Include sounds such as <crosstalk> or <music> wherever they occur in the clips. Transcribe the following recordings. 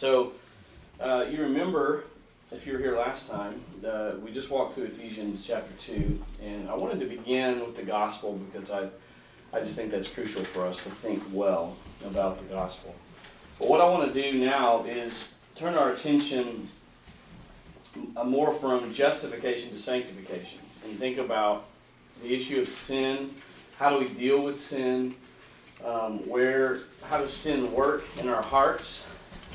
So, uh, you remember, if you were here last time, uh, we just walked through Ephesians chapter 2, and I wanted to begin with the gospel because I, I just think that's crucial for us to think well about the gospel. But what I want to do now is turn our attention uh, more from justification to sanctification and think about the issue of sin. How do we deal with sin? Um, where, how does sin work in our hearts?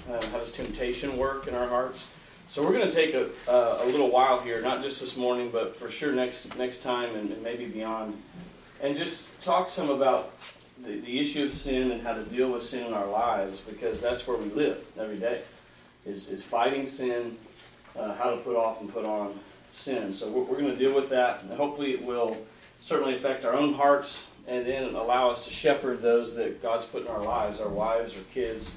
Uh, how does temptation work in our hearts? So we're going to take a, uh, a little while here, not just this morning, but for sure next next time and, and maybe beyond, and just talk some about the, the issue of sin and how to deal with sin in our lives, because that's where we live every day, is, is fighting sin, uh, how to put off and put on sin. So we're, we're going to deal with that, and hopefully it will certainly affect our own hearts, and then allow us to shepherd those that God's put in our lives, our wives, our kids,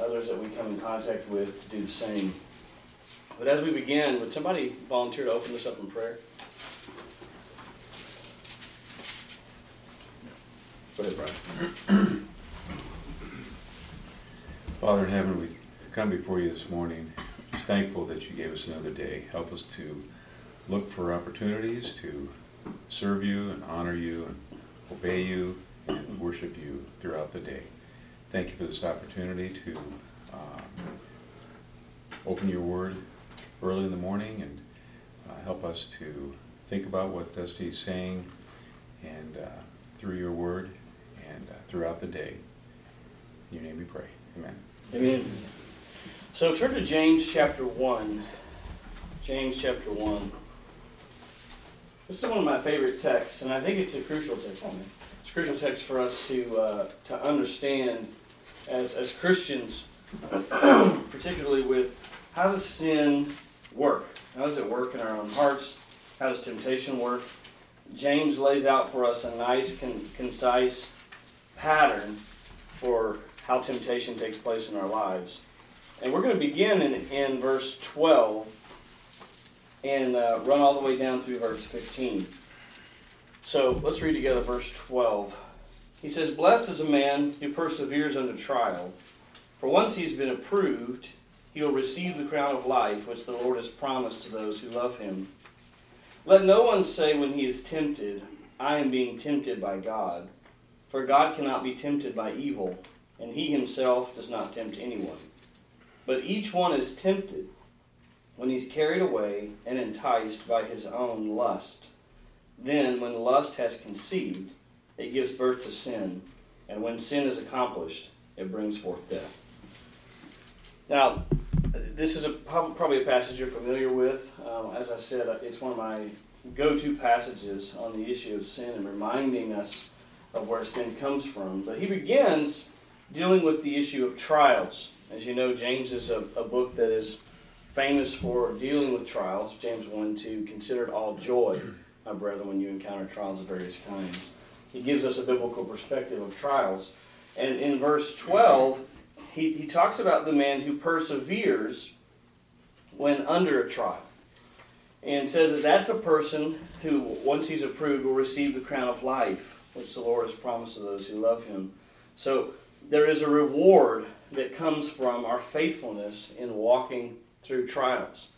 others that we come in contact with to do the same. But as we begin, would somebody volunteer to open this up in prayer? Go ahead, Brian. Father in heaven, we come before you this morning, just thankful that you gave us another day. Help us to look for opportunities to serve you and honor you and obey you and worship you throughout the day. Thank you for this opportunity to um, open your word early in the morning and uh, help us to think about what Dusty is saying and uh, through your word and uh, throughout the day. In your name we pray. Amen. Amen. So turn to James chapter 1. James chapter 1. This is one of my favorite texts, and I think it's a crucial text. It's a crucial text for us to, uh, to understand as, as Christians, <coughs> particularly with how does sin work? How does it work in our own hearts? How does temptation work? James lays out for us a nice, con- concise pattern for how temptation takes place in our lives. And we're going to begin in, in verse 12 and uh, run all the way down through verse 15. So let's read together verse 12. He says, Blessed is a man who perseveres under trial, for once he's been approved, he will receive the crown of life which the Lord has promised to those who love him. Let no one say when he is tempted, I am being tempted by God. For God cannot be tempted by evil, and he himself does not tempt anyone. But each one is tempted when he's carried away and enticed by his own lust. Then, when lust has conceived, it gives birth to sin, and when sin is accomplished, it brings forth death. Now, this is a, probably a passage you're familiar with. Um, as I said, it's one of my go to passages on the issue of sin and reminding us of where sin comes from. But he begins dealing with the issue of trials. As you know, James is a, a book that is famous for dealing with trials. James 1 2, consider it all joy, my brethren, when you encounter trials of various kinds. He gives us a biblical perspective of trials. And in verse 12, he, he talks about the man who perseveres when under a trial. And says that that's a person who, once he's approved, will receive the crown of life, which the Lord has promised to those who love him. So there is a reward that comes from our faithfulness in walking through trials.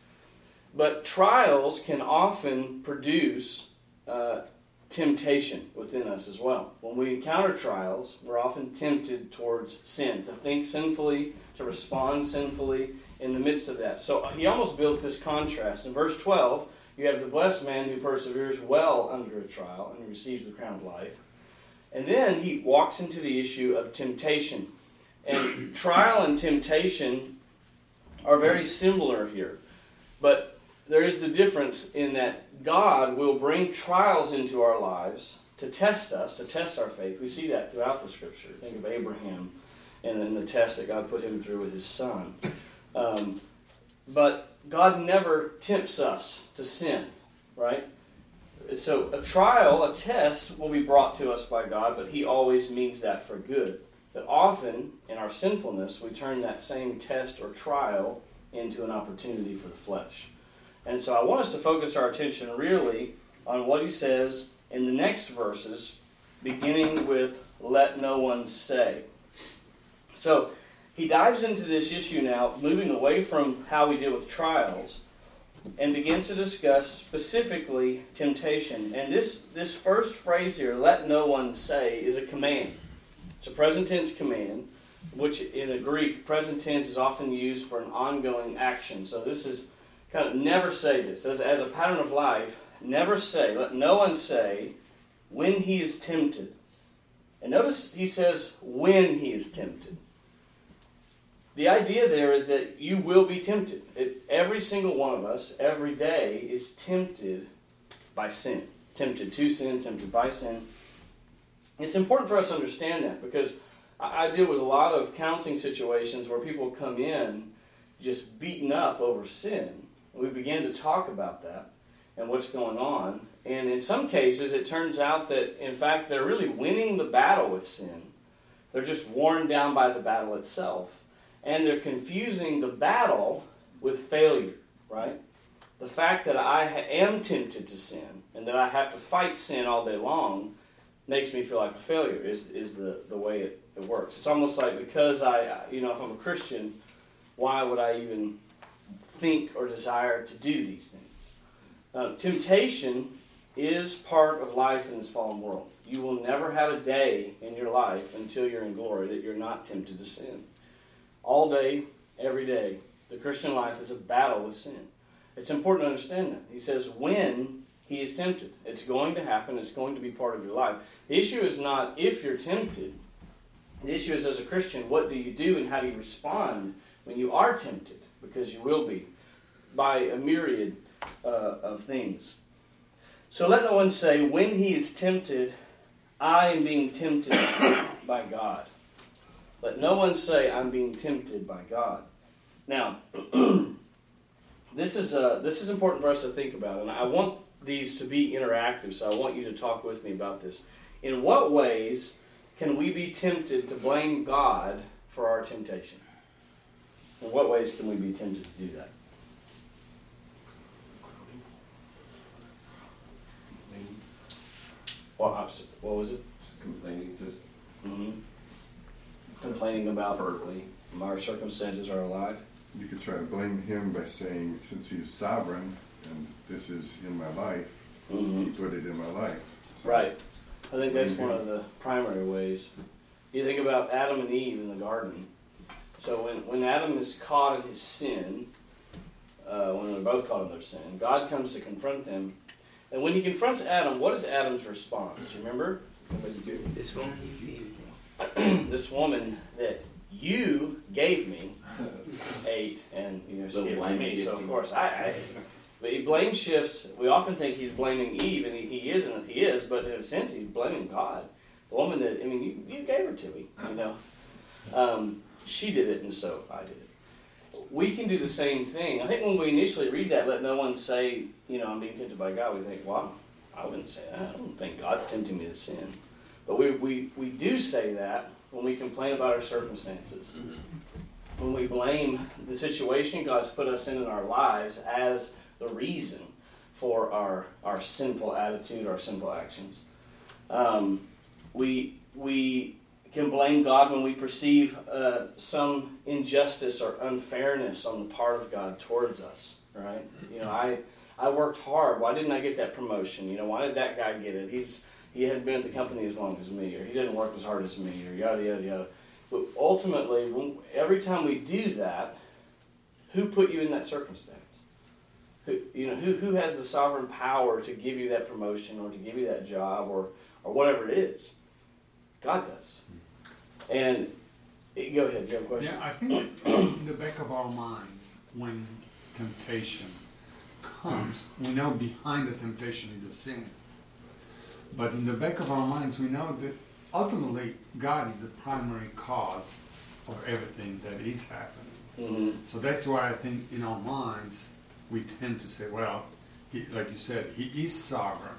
But trials can often produce uh, temptation within us as well. When we encounter trials, we're often tempted towards sin, to think sinfully, to respond sinfully in the midst of that. So he almost builds this contrast. In verse 12, you have the blessed man who perseveres well under a trial and receives the crown of life. And then he walks into the issue of temptation. And trial and temptation are very similar here. But there is the difference in that God will bring trials into our lives to test us, to test our faith. We see that throughout the scripture. Think of Abraham and then the test that God put him through with his son. Um, but God never tempts us to sin, right? So a trial, a test, will be brought to us by God, but He always means that for good. But often, in our sinfulness, we turn that same test or trial into an opportunity for the flesh. And so I want us to focus our attention really on what he says in the next verses, beginning with, Let no one say. So he dives into this issue now, moving away from how we deal with trials, and begins to discuss specifically temptation. And this, this first phrase here, let no one say, is a command. It's a present tense command, which in the Greek, present tense is often used for an ongoing action. So this is kind of never say this. As, as a pattern of life, never say, let no one say, when he is tempted. And notice he says, when he is tempted. The idea there is that you will be tempted. It, every single one of us, every day, is tempted by sin. Tempted to sin, tempted by sin. It's important for us to understand that because I, I deal with a lot of counseling situations where people come in just beaten up over sin. We begin to talk about that and what's going on. And in some cases, it turns out that, in fact, they're really winning the battle with sin. They're just worn down by the battle itself and they're confusing the battle with failure, right? The fact that I am tempted to sin and that I have to fight sin all day long makes me feel like a failure, is, is the, the way it, it works. It's almost like because I, you know, if I'm a Christian, why would I even think or desire to do these things? Uh, temptation is part of life in this fallen world. You will never have a day in your life until you're in glory that you're not tempted to sin all day, every day. The Christian life is a battle with sin. It's important to understand that. He says, when he is tempted, it's going to happen, it's going to be part of your life. The issue is not if you're tempted, the issue is as a Christian, what do you do and how do you respond when you are tempted? Because you will be by a myriad uh, of things. So let no one say, when he is tempted, I am being tempted <coughs> by God. Let no one say, I'm being tempted by God. Now, <clears throat> this is, uh, this is important for us to think about, and I want these to be interactive, so I want you to talk with me about this. In what ways can we be tempted to blame God for our temptation? In what ways can we be tempted to do that? What, what was it? Just complaining, just mm-hmm complaining about Berkeley, our circumstances are alive. You could try to blame him by saying, since he is sovereign and this is in my life, mm-hmm. he put it in my life. Right. I think that's one of the primary ways. You think about Adam and Eve in the garden. So when, when Adam is caught in his sin, uh, when they're both caught in their sin, God comes to confront them. And when he confronts Adam, what is Adam's response? Remember? This one <clears throat> this woman that you gave me <laughs> ate, and you know she gave it to me. So of course I, I but he blame shifts. We often think he's blaming Eve, and he, he isn't. He is, but in a sense, he's blaming God. The woman that I mean, you, you gave her to me. You know, um, she did it, and so I did it. We can do the same thing. I think when we initially read that, let no one say, you know, I'm being tempted by God. We think, wow, I wouldn't say that. I don't think God's tempting me to sin. But we, we, we do say that when we complain about our circumstances. Mm-hmm. When we blame the situation God's put us in in our lives as the reason for our, our sinful attitude, our sinful actions. Um, we, we can blame God when we perceive uh, some injustice or unfairness on the part of God towards us, right? You know, I, I worked hard. Why didn't I get that promotion? You know, why did that guy get it? He's he hadn't been at the company as long as me, or he didn't work as hard as me, or yada yada yada. But ultimately, when, every time we do that, who put you in that circumstance? Who you know who who has the sovereign power to give you that promotion or to give you that job or or whatever it is? God does. And go ahead, you have a question? Yeah, I think in the back of our minds, when temptation comes, we know behind the temptation is a sin. But in the back of our minds, we know that ultimately God is the primary cause of everything that is happening. Mm-hmm. So that's why I think in our minds we tend to say, well, he, like you said, He is sovereign.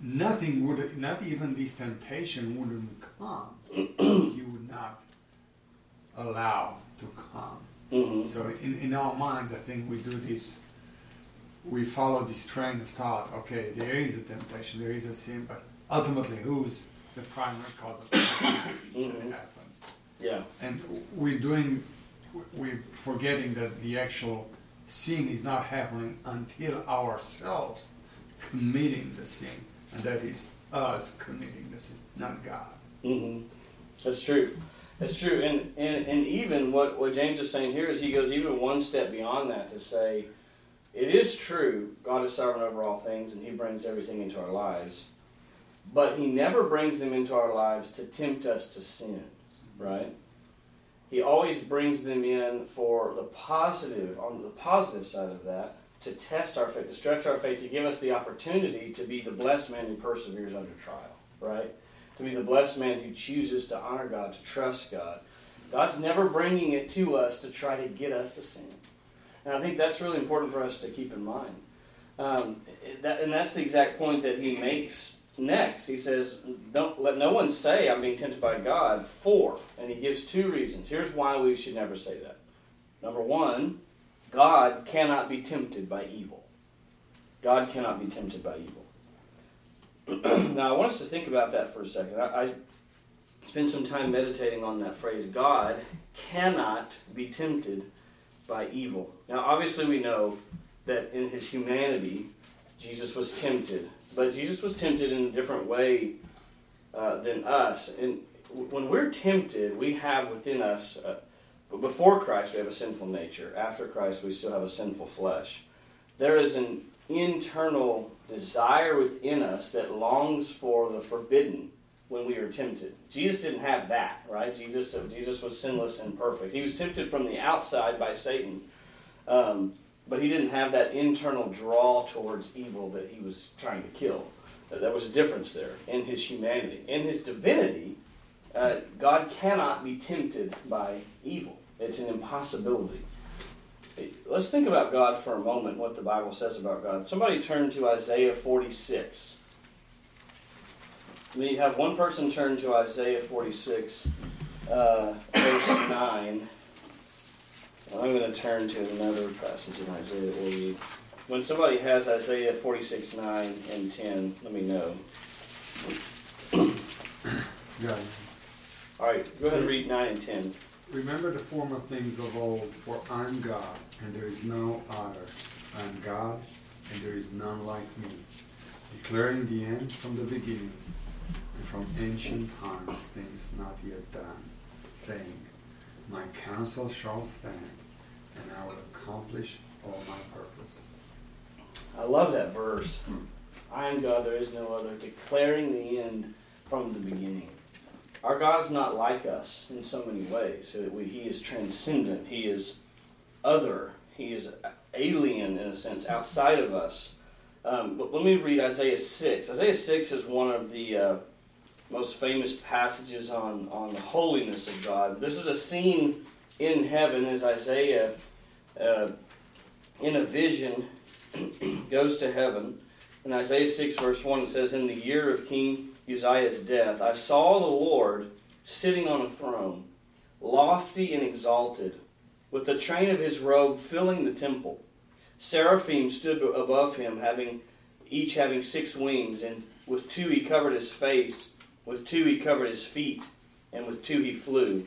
Nothing would, not even this temptation wouldn't come if He would not allow to come. Mm-hmm. So in, in our minds, I think we do this we follow this train of thought. Okay, there is a temptation, there is a sin, but ultimately, who's the primary cause of it mm-hmm. happens? Yeah. And we're doing, we're forgetting that the actual sin is not happening until ourselves committing the sin, and that is us committing the sin, not God. hmm That's true. That's true. And, and, and even what, what James is saying here is he goes even one step beyond that to say, it is true, God is sovereign over all things and he brings everything into our lives. But he never brings them into our lives to tempt us to sin, right? He always brings them in for the positive, on the positive side of that, to test our faith, to stretch our faith, to give us the opportunity to be the blessed man who perseveres under trial, right? To be the blessed man who chooses to honor God, to trust God. God's never bringing it to us to try to get us to sin. And I think that's really important for us to keep in mind. Um, that, and that's the exact point that he makes next. He says, Don't let no one say I'm being tempted by God, for, and he gives two reasons. Here's why we should never say that. Number one, God cannot be tempted by evil. God cannot be tempted by evil. <clears throat> now, I want us to think about that for a second. I, I spend some time meditating on that phrase God cannot be tempted by evil. Now, obviously, we know that in his humanity, Jesus was tempted, but Jesus was tempted in a different way uh, than us. And when we're tempted, we have within us, uh, before Christ, we have a sinful nature. After Christ, we still have a sinful flesh. There is an internal desire within us that longs for the forbidden when we are tempted. Jesus didn't have that, right? Jesus, Jesus was sinless and perfect. He was tempted from the outside by Satan, um, but he didn't have that internal draw towards evil that he was trying to kill. There was a difference there in his humanity. In his divinity, uh, God cannot be tempted by evil. It's an impossibility. Let's think about God for a moment, what the Bible says about God. Somebody turn to Isaiah 46. We have one person turn to Isaiah 46, uh, verse 9. I'm going to turn to another passage in Isaiah that we'll read. When somebody has Isaiah 46, 9 and 10, let me know. Yeah. All right, go ahead and read 9 and 10. Remember the former things of old, for I'm God, and there is no other. I'm God, and there is none like me, declaring the end from the beginning, and from ancient times things not yet done, saying, My counsel shall stand, and I will accomplish all my purpose. I love that verse. I am God, there is no other, declaring the end from the beginning. Our God's not like us in so many ways. He is transcendent. He is other. He is alien in a sense, outside of us. Um, but let me read Isaiah 6. Isaiah 6 is one of the uh, most famous passages on, on the holiness of God. This is a scene in heaven as Isaiah, uh, in a vision, <clears throat> goes to heaven. In Isaiah 6, verse 1, it says, In the year of King Uzziah's death, I saw the Lord sitting on a throne, lofty and exalted, with the train of his robe filling the temple. Seraphim stood above him, having each having six wings, and with two he covered his face, with two he covered his feet, and with two he flew.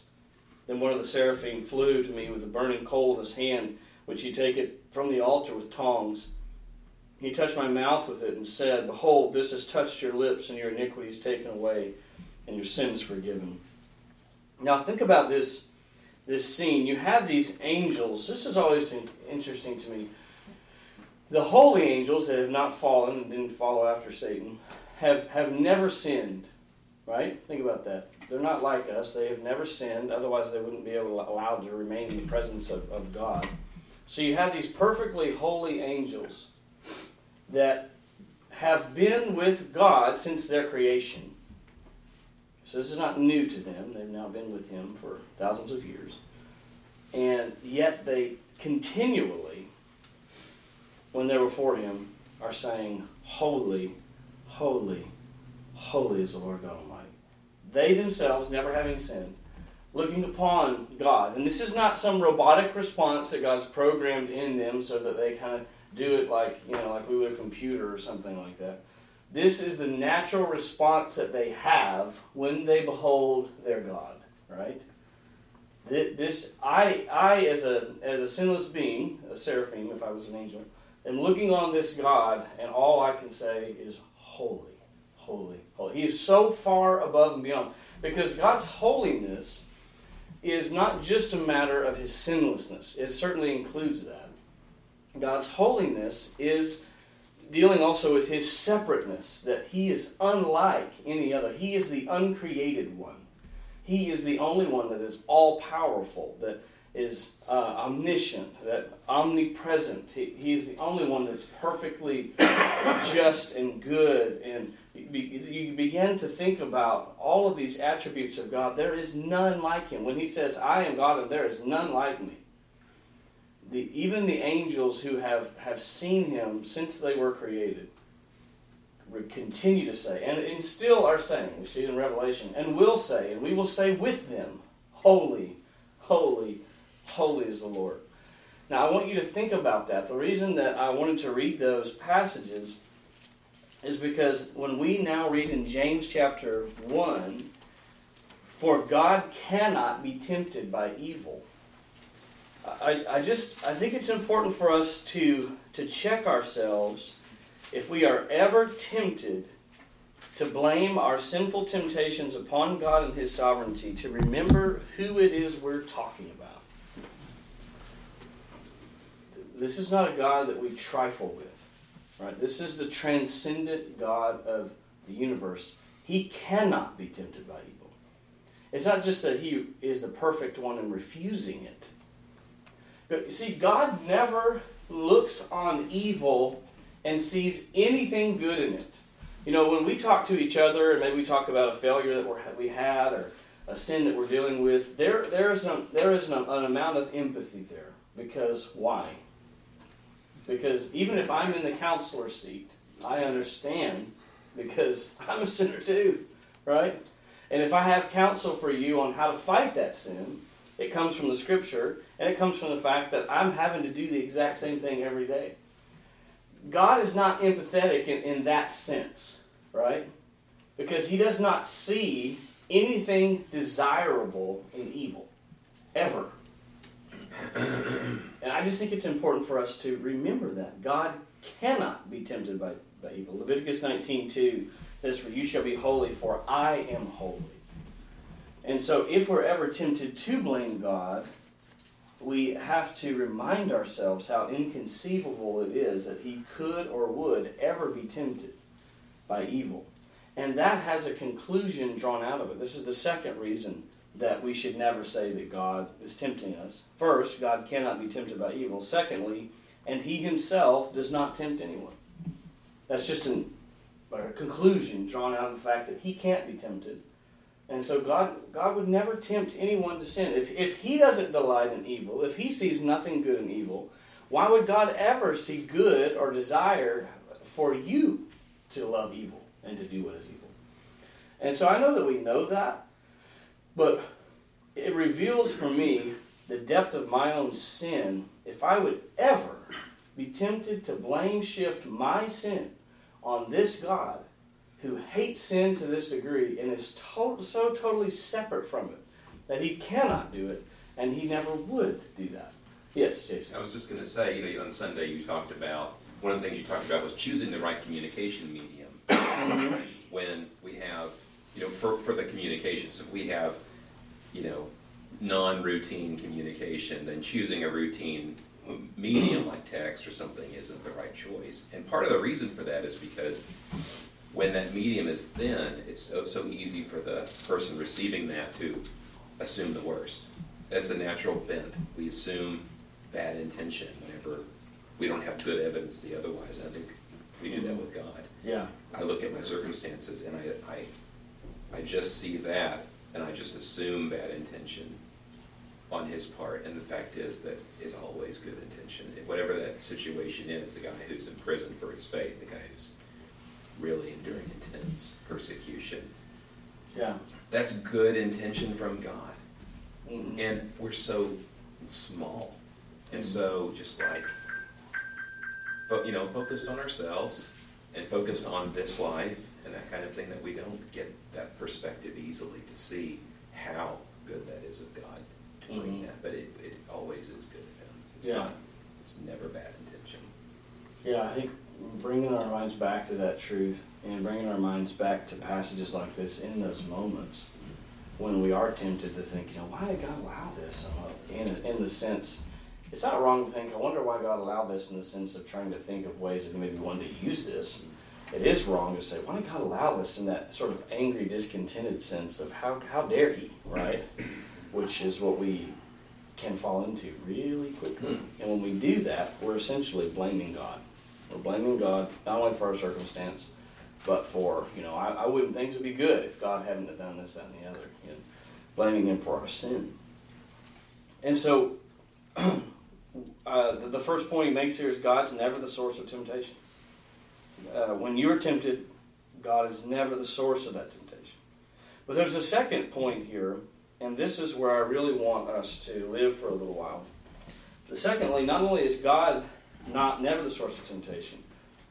Then one of the seraphim flew to me with a burning coal in his hand, which he taketh from the altar with tongs. He touched my mouth with it and said, Behold, this has touched your lips, and your iniquity is taken away, and your sins forgiven. Now, think about this, this scene. You have these angels. This is always interesting to me. The holy angels that have not fallen and didn't follow after Satan have, have never sinned, right? Think about that. They're not like us. They have never sinned. Otherwise, they wouldn't be able to, allowed to remain in the presence of, of God. So you have these perfectly holy angels that have been with God since their creation. So this is not new to them. They've now been with him for thousands of years. And yet they continually, when they're before him, are saying, Holy, holy, holy is the Lord God Almighty. They themselves, never having sinned, looking upon God. And this is not some robotic response that God's programmed in them so that they kind of do it like, you know, like we would a computer or something like that. This is the natural response that they have when they behold their God, right? This I I as a as a sinless being, a seraphim, if I was an angel, am looking on this God, and all I can say is holy, holy, He is so far above and beyond because God's holiness is not just a matter of his sinlessness. It certainly includes that. God's holiness is dealing also with his separateness, that he is unlike any other. He is the uncreated one. He is the only one that is all powerful, that is uh, omniscient, that omnipresent. He, he is the only one that's perfectly <coughs> just and good. And you begin to think about all of these attributes of God. There is none like him. When he says, I am God and there is none like me, the, even the angels who have, have seen him since they were created continue to say, and, and still are saying, we see it in Revelation, and will say, and we will say with them, Holy, holy, holy is the Lord. Now, I want you to think about that. The reason that I wanted to read those passages is because when we now read in James chapter 1, for God cannot be tempted by evil. I, I just I think it's important for us to to check ourselves if we are ever tempted to blame our sinful temptations upon God and His sovereignty, to remember who it is we're talking about. This is not a God that we trifle with. Right? This is the transcendent God of the universe. He cannot be tempted by evil. It's not just that he is the perfect one in refusing it. But you see, God never looks on evil and sees anything good in it. You know, when we talk to each other and maybe we talk about a failure that we're, we had or a sin that we're dealing with, there, there is, an, there is an, an amount of empathy there. Because why? Because even if I'm in the counselor seat, I understand because <laughs> I'm a sinner too, right? And if I have counsel for you on how to fight that sin, it comes from the scripture and it comes from the fact that I'm having to do the exact same thing every day. God is not empathetic in, in that sense, right? Because he does not see anything desirable in evil, ever. <clears throat> and I just think it's important for us to remember that. God cannot be tempted by, by evil. Leviticus 19 2 says, For you shall be holy, for I am holy. And so, if we're ever tempted to blame God, we have to remind ourselves how inconceivable it is that he could or would ever be tempted by evil. And that has a conclusion drawn out of it. This is the second reason that we should never say that God is tempting us. First, God cannot be tempted by evil. Secondly, and he himself does not tempt anyone. That's just an, a conclusion drawn out of the fact that he can't be tempted and so God, God would never tempt anyone to sin. If, if He doesn't delight in evil, if He sees nothing good in evil, why would God ever see good or desire for you to love evil and to do what is evil? And so I know that we know that, but it reveals for me the depth of my own sin if I would ever be tempted to blame shift my sin on this God who hates sin to this degree and is to- so totally separate from it that he cannot do it and he never would do that. Yes, Jason. I was just going to say, you know, on Sunday you talked about one of the things you talked about was choosing the right communication medium. Mm-hmm. when we have, you know, for, for the communications, if we have, you know, non-routine communication, then choosing a routine medium like text or something isn't the right choice. And part of the reason for that is because when that medium is thin, it's so, so easy for the person receiving that to assume the worst. That's a natural bent. We assume bad intention whenever we don't have good evidence the otherwise. I think we do that with God. Yeah. I look at my circumstances and I, I I just see that and I just assume bad intention on his part. And the fact is that is always good intention. Whatever that situation is, the guy who's in prison for his faith, the guy who's really enduring intense persecution, Yeah. that's good intention from God. Mhm. And we're so small. And so just like, you know, focused on ourselves and focused on this life and that kind of thing that we don't get that perspective easily to see how good that is of God to bring Mhm. that. But it, it always is good of Him. It's Yeah. not, it's never bad intention. Yeah, I think bringing our minds back to that truth and bringing our minds back to passages like this in those moments when we are tempted to think, you know, why did God allow this? In, in the sense, it's not wrong to think, I wonder why God allowed this in the sense of trying to think of ways that maybe one to use this. It is wrong to say, why did God allow this in that sort of angry, discontented sense of how, how dare He, right? <clears throat> Which is what we can fall into really quickly. Hmm. And when we do that, we're essentially blaming God. We're blaming God not only for our circumstance, but for, you know, I, I wouldn't things would be good if God hadn't have done this, that, and the other. You know, blaming Him for our sin. And so, <clears throat> uh, the, the first point he makes here is God's never the source of temptation. Uh, when you're tempted, God is never the source of that temptation. But there's a second point here, and this is where I really want us to live for a little while. The secondly, not only is God not never the source of temptation,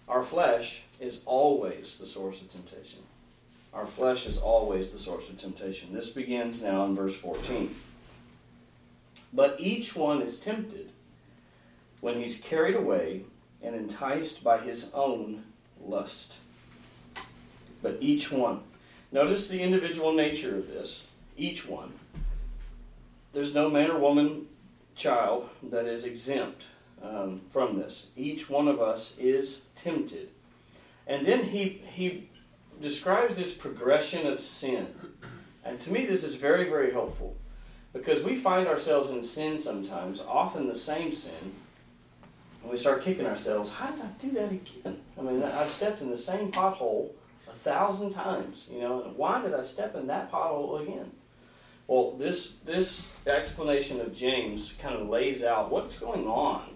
our flesh is always the source of temptation. Our flesh is always the source of temptation. This begins now in verse 14. But each one is tempted when he's carried away and enticed by his own lust. But each one. Notice the individual nature of this. Each one. There's no man or woman, child that is exempt um, from this. Each one of us is tempted. And then he, he describes this progression of sin. And to me, this is very, very helpful because we find ourselves in sin sometimes, often the same sin, and we start kicking ourselves. How did I do that again? I mean, I've stepped in the same pothole a thousand times, you know, why did I step in that pothole again? Well, this this explanation of James kind of lays out what's going on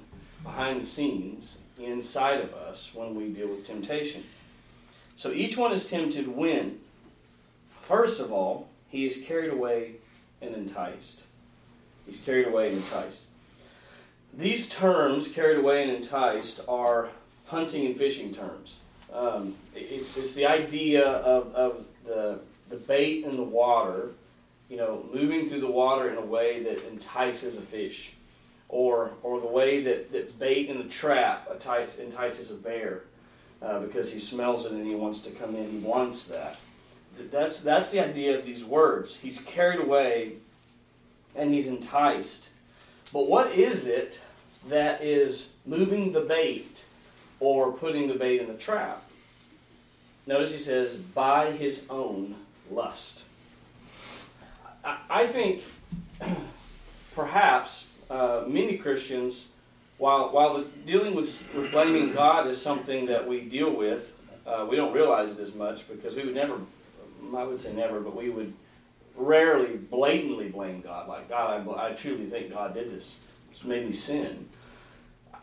behind the scenes inside of us when we deal with temptation. So each one is tempted when, first of all, he is carried away and enticed. He's carried away and enticed. These terms, carried away and enticed, are hunting and fishing terms. Um, it's, it's the idea of, of the, the bait in the water, you know, moving through the water in a way that entices a fish, or, or the way that, that bait in the trap entice, entices a bear uh, because he smells it and he wants to come in. He wants that. That's, that's the idea of these words. He's carried away and he's enticed. But what is it that is moving the bait or putting the bait in the trap? Notice he says, by his own lust. I, think <clears throat> perhaps uh, many Christians, while, while the, dealing with, with blaming God is something that we deal with, uh, we don't realize it as much because we would never, I would say never, but we would rarely blatantly blame God. Like, God, I, I truly think God did this. It's made me sin.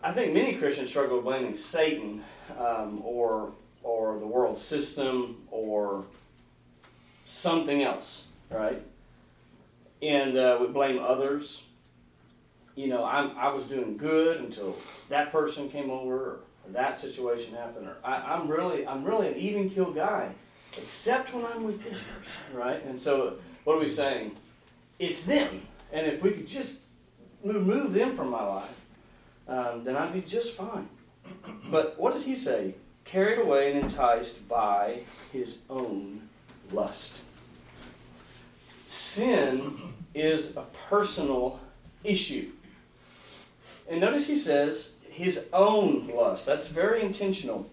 I think many Christians struggle with blaming Satan um, or, or the world system or something else, right? And uh, we blame others. You know, I'm, I was doing good until that person came over or, or that situation happened. Or I, I'm really, I'm really an even keel guy, except when I'm with this person, right? And so, what are we saying? It's them, and if we could just remove them from my life, um, then I'd be just fine. But what does he say? Carried away and enticed by his own lust. Sin is a personal issue. And notice he says his own lust. That's very intentional.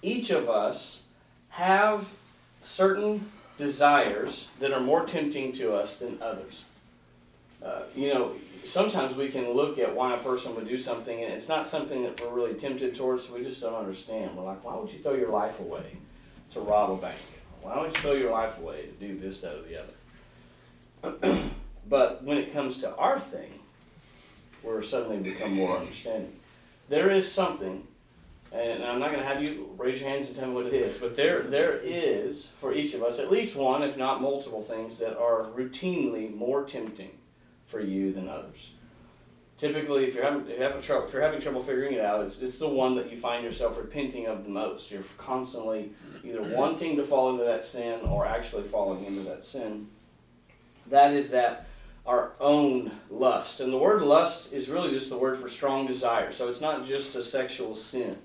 Each of us have certain desires that are more tempting to us than others. Uh, you know, sometimes we can look at why a person would do something and it's not something that we're really tempted towards, so we just don't understand. We're like, why would you throw your life away to rob a bank? Why don't you throw your life away to do this, that, or the other? <clears throat> but when it comes to our thing, we're suddenly become more understanding. There is something, and I'm not going to have you raise your hands and tell me what it is, but there there is for each of us at least one, if not multiple, things that are routinely more tempting for you than others. Typically, if you're having, if you're having trouble, if you're having trouble figuring it out, it's, it's the one that you find yourself repenting of the most. You're constantly either <clears throat> wanting to fall into that sin or actually falling into that sin. That is that our own lust. And the word lust is really just the word for strong desire. So it's not just a sexual sin.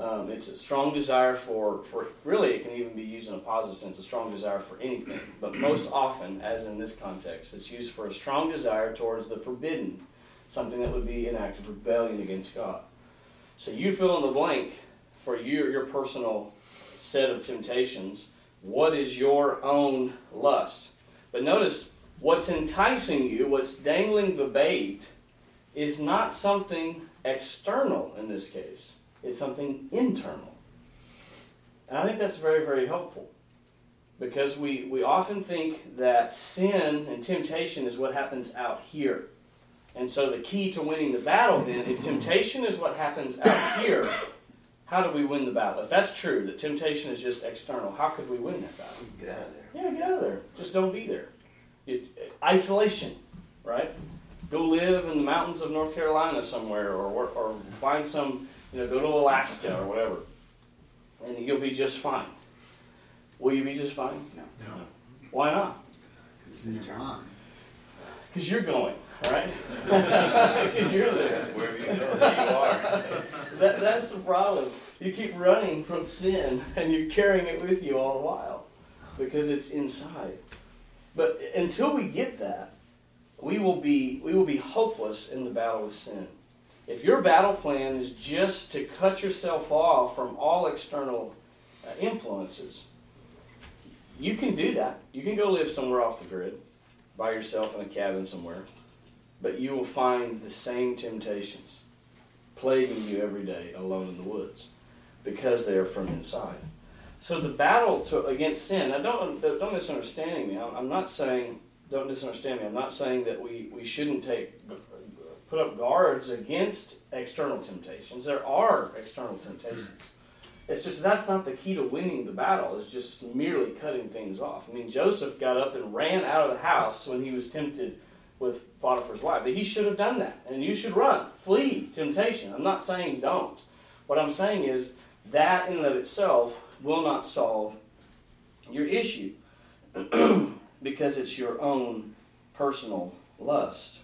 Um, it's a strong desire for, for, really, it can even be used in a positive sense, a strong desire for anything. But most <clears throat> often, as in this context, it's used for a strong desire towards the forbidden, something that would be an act of rebellion against God. So you fill in the blank for your, your personal set of temptations. What is your own lust? But notice, what's enticing you, what's dangling the bait, is not something external in this case it's something internal. And I think that's very, very helpful. Because we, we often think that sin and temptation is what happens out here. And so the key to winning the battle then, if temptation is what happens out here, how do we win the battle? If that's true, that temptation is just external, how could we win that battle? Get out of there. Yeah, get out of there. Just don't be there. It, isolation, right? Go live in the mountains of North Carolina somewhere, or, or find some you know, go to Alaska or whatever, and you'll be just fine. Will you be just fine? No. No. Why not? It's in your mind. Because you're going, right? <laughs> Because you're there. Wherever you go, there you are. That, that's the problem. You keep running from sin, and you're carrying it with you all the while because it's inside. But until we get that, we will be we will be hopeless in the battle with sin. If your battle plan is just to cut yourself off from all external uh, influences, you can do that. You can go live somewhere off the grid by yourself in a cabin somewhere, but you will find the same temptations plaguing you every day alone in the woods because they are from inside. So the battle to, against sin. Now, don't don't misunderstand me. I'm not saying don't misunderstand me. I'm not saying that we, we shouldn't take put up guards against external temptations. There are external temptations. It's just that's not the key to winning the battle. It's just merely cutting things off. I mean, Joseph got up and ran out of the house when he was tempted with Potiphar's wife. He should have done that, and you should run, flee temptation. I'm not saying don't. What I'm saying is that in and of itself will not solve your issue <clears throat> because it's your own personal lust.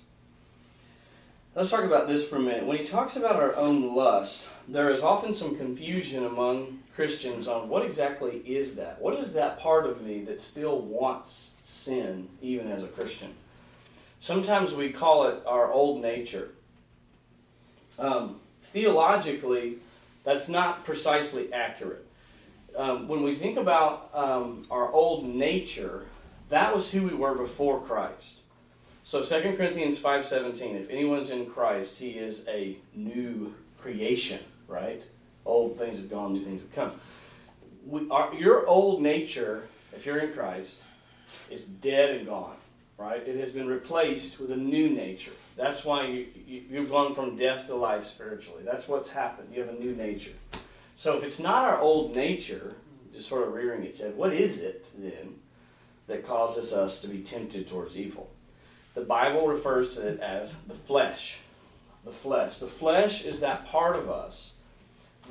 Let's talk about this for a minute. When he talks about our own lust, there is often some confusion among Christians on what exactly is that? What is that part of me that still wants sin, even as a Christian? Sometimes we call it our old nature. Um, theologically, that's not precisely accurate. Um, when we think about um, our old nature, that was who we were before Christ. So 2 Corinthians 5.17, if anyone's in Christ, he is a new creation, right? Old things have gone, new things have come. We, our, your old nature, if you're in Christ, is dead and gone, right? It has been replaced with a new nature. That's why you, you, you've gone from death to life spiritually. That's what's happened. You have a new nature. So if it's not our old nature, just sort of rearing its head, what is it then that causes us to be tempted towards evil? The Bible refers to it as the flesh. The flesh. The flesh is that part of us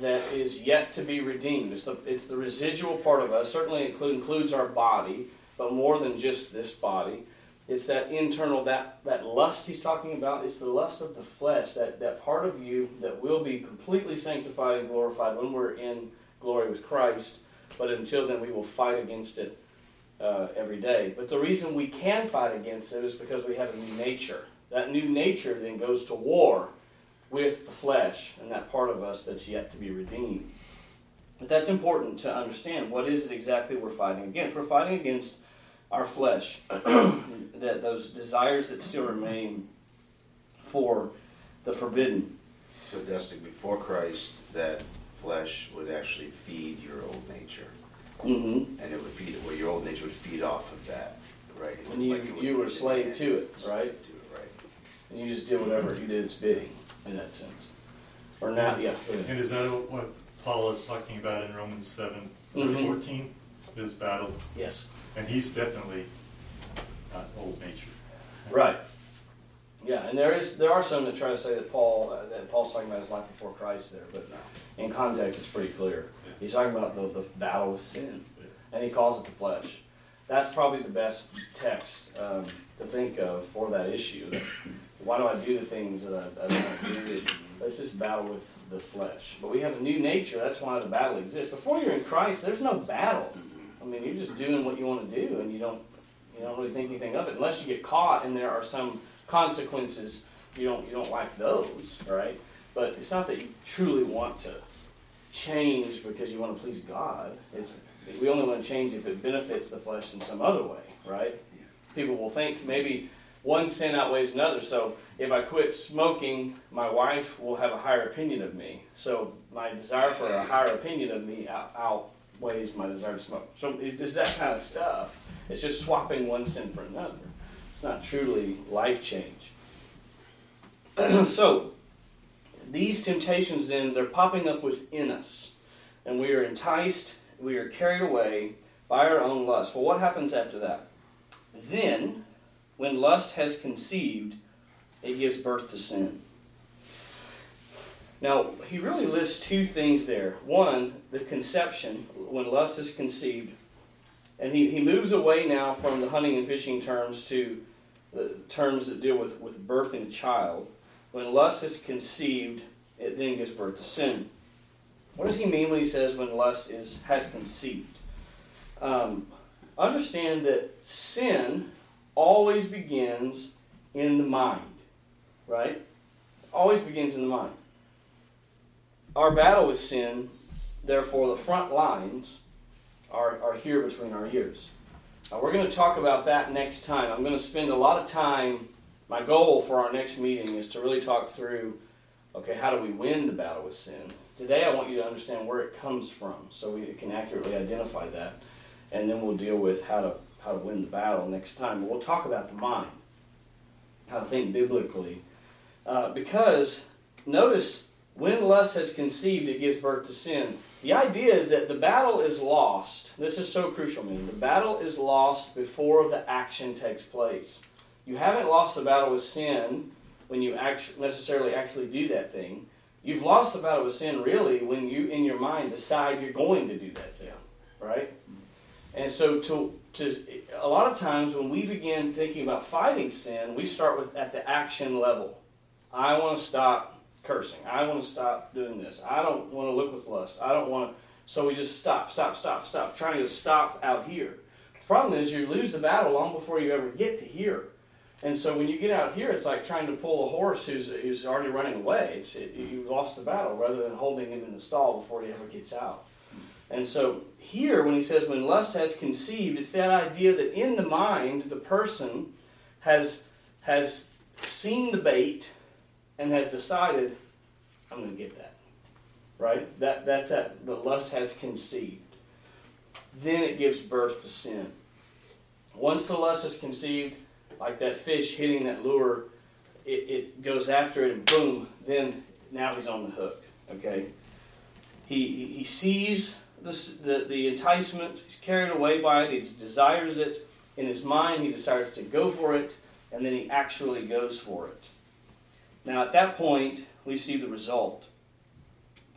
that is yet to be redeemed. It's the, it's the residual part of us. Certainly include, includes our body, but more than just this body. It's that internal, that, that lust he's talking about. It's the lust of the flesh, that, that part of you that will be completely sanctified and glorified when we're in glory with Christ. But until then, we will fight against it uh, every day. But the reason we can fight against it is because we have a new nature. That new nature then goes to war with the flesh and that part of us that's yet to be redeemed. But that's important to understand. What is it exactly we're fighting against? We're fighting against our flesh, <clears throat> that those desires that still remain for the forbidden. So, Dustin, before Christ, that flesh would actually feed your old nature. Mm-hmm. and it would feed it. well your old nature would feed off of that, right? And you, Like it would you were a slave to it, right? To it, right. And you just did whatever you did its bidding in that sense. Or now, yeah. And is that what Paul is talking about in Romans seven, Mhm. fourteen, his battle? Yes. And he's definitely not old nature. Right. Yeah, and there is there are some that try to say that Paul uh, that Paul's talking about his life before Christ there, but in context it's pretty clear. He's talking about the, the battle with sin, and he calls it the flesh. That's probably the best text um, to think of for that issue. Why do I do the things that I, I don't want to do? It's this battle with the flesh. But we have a new nature. That's why the battle exists. Before you're in Christ, there's no battle. I mean, you're just doing what you want to do, and you don't you don't really think anything of it unless you get caught and there are some consequences. You don't you don't like those, right? But it's not that you truly want to change because you want to please God. It's we only want to change if it benefits the flesh in some other way, right? People will think maybe one sin outweighs another. So if I quit smoking, my wife will have a higher opinion of me. So my desire for a higher opinion of me out- outweighs my desire to smoke. So it's just that kind of stuff. It's just swapping one sin for another. It's not truly life change. <clears throat> so these temptations then they're popping up within us. And we are enticed we are carried away by our own lust. Well what happens after that? Then when lust has conceived it gives birth to sin. Now he really lists two things there. One the conception when lust is conceived. And he, he moves away now from the hunting and fishing terms to the terms that deal with, with birthing a child when lust is conceived, it then gives birth to sin. What does he mean when he says when lust is has conceived? Um, understand that sin always begins in the mind, right? Always begins in the mind. Our battle with sin, therefore, the front lines are, are here between our ears. Now, we're going to talk about that next time. I'm going to spend a lot of time my goal for our next meeting is to really talk through okay, how do we win the battle with sin? Today, I want you to understand where it comes from so we can accurately identify that. And then we'll deal with how to, how to win the battle next time. But we'll talk about the mind, how to think biblically. Uh, because notice when lust has conceived, it gives birth to sin. The idea is that the battle is lost. This is so crucial, man. The battle is lost before the action takes place. You haven't lost the battle with sin when you actually necessarily actually do that thing. You've lost the battle with sin really when you in your mind decide you're going to do that thing, right? And so to to a lot of times when we begin thinking about fighting sin, we start with at the action level. I want to stop cursing. I want to stop doing this. I don't want to look with lust. I don't want to. So we just stop, stop, stop, stop, trying to stop out here. The problem is you lose the battle long before you ever get to here. And so when you get out here, it's like trying to pull a horse who's, who's already running away. It's, it, you lost the battle rather than holding him in the stall before he ever gets out. And so here, when he says, when lust has conceived, it's that idea that in the mind, the person has, has seen the bait and has decided, I'm going to get that. Right? That, that's that, the lust has conceived. Then it gives birth to sin. Once the lust is conceived, like that fish hitting that lure, it, it goes after it and boom, then now he's on the hook. Okay? He, he, sees the, the enticement, he's carried away by it, he desires it. In his mind, he decides to go for it, and then he actually goes for it. Now, at that point, we see the result.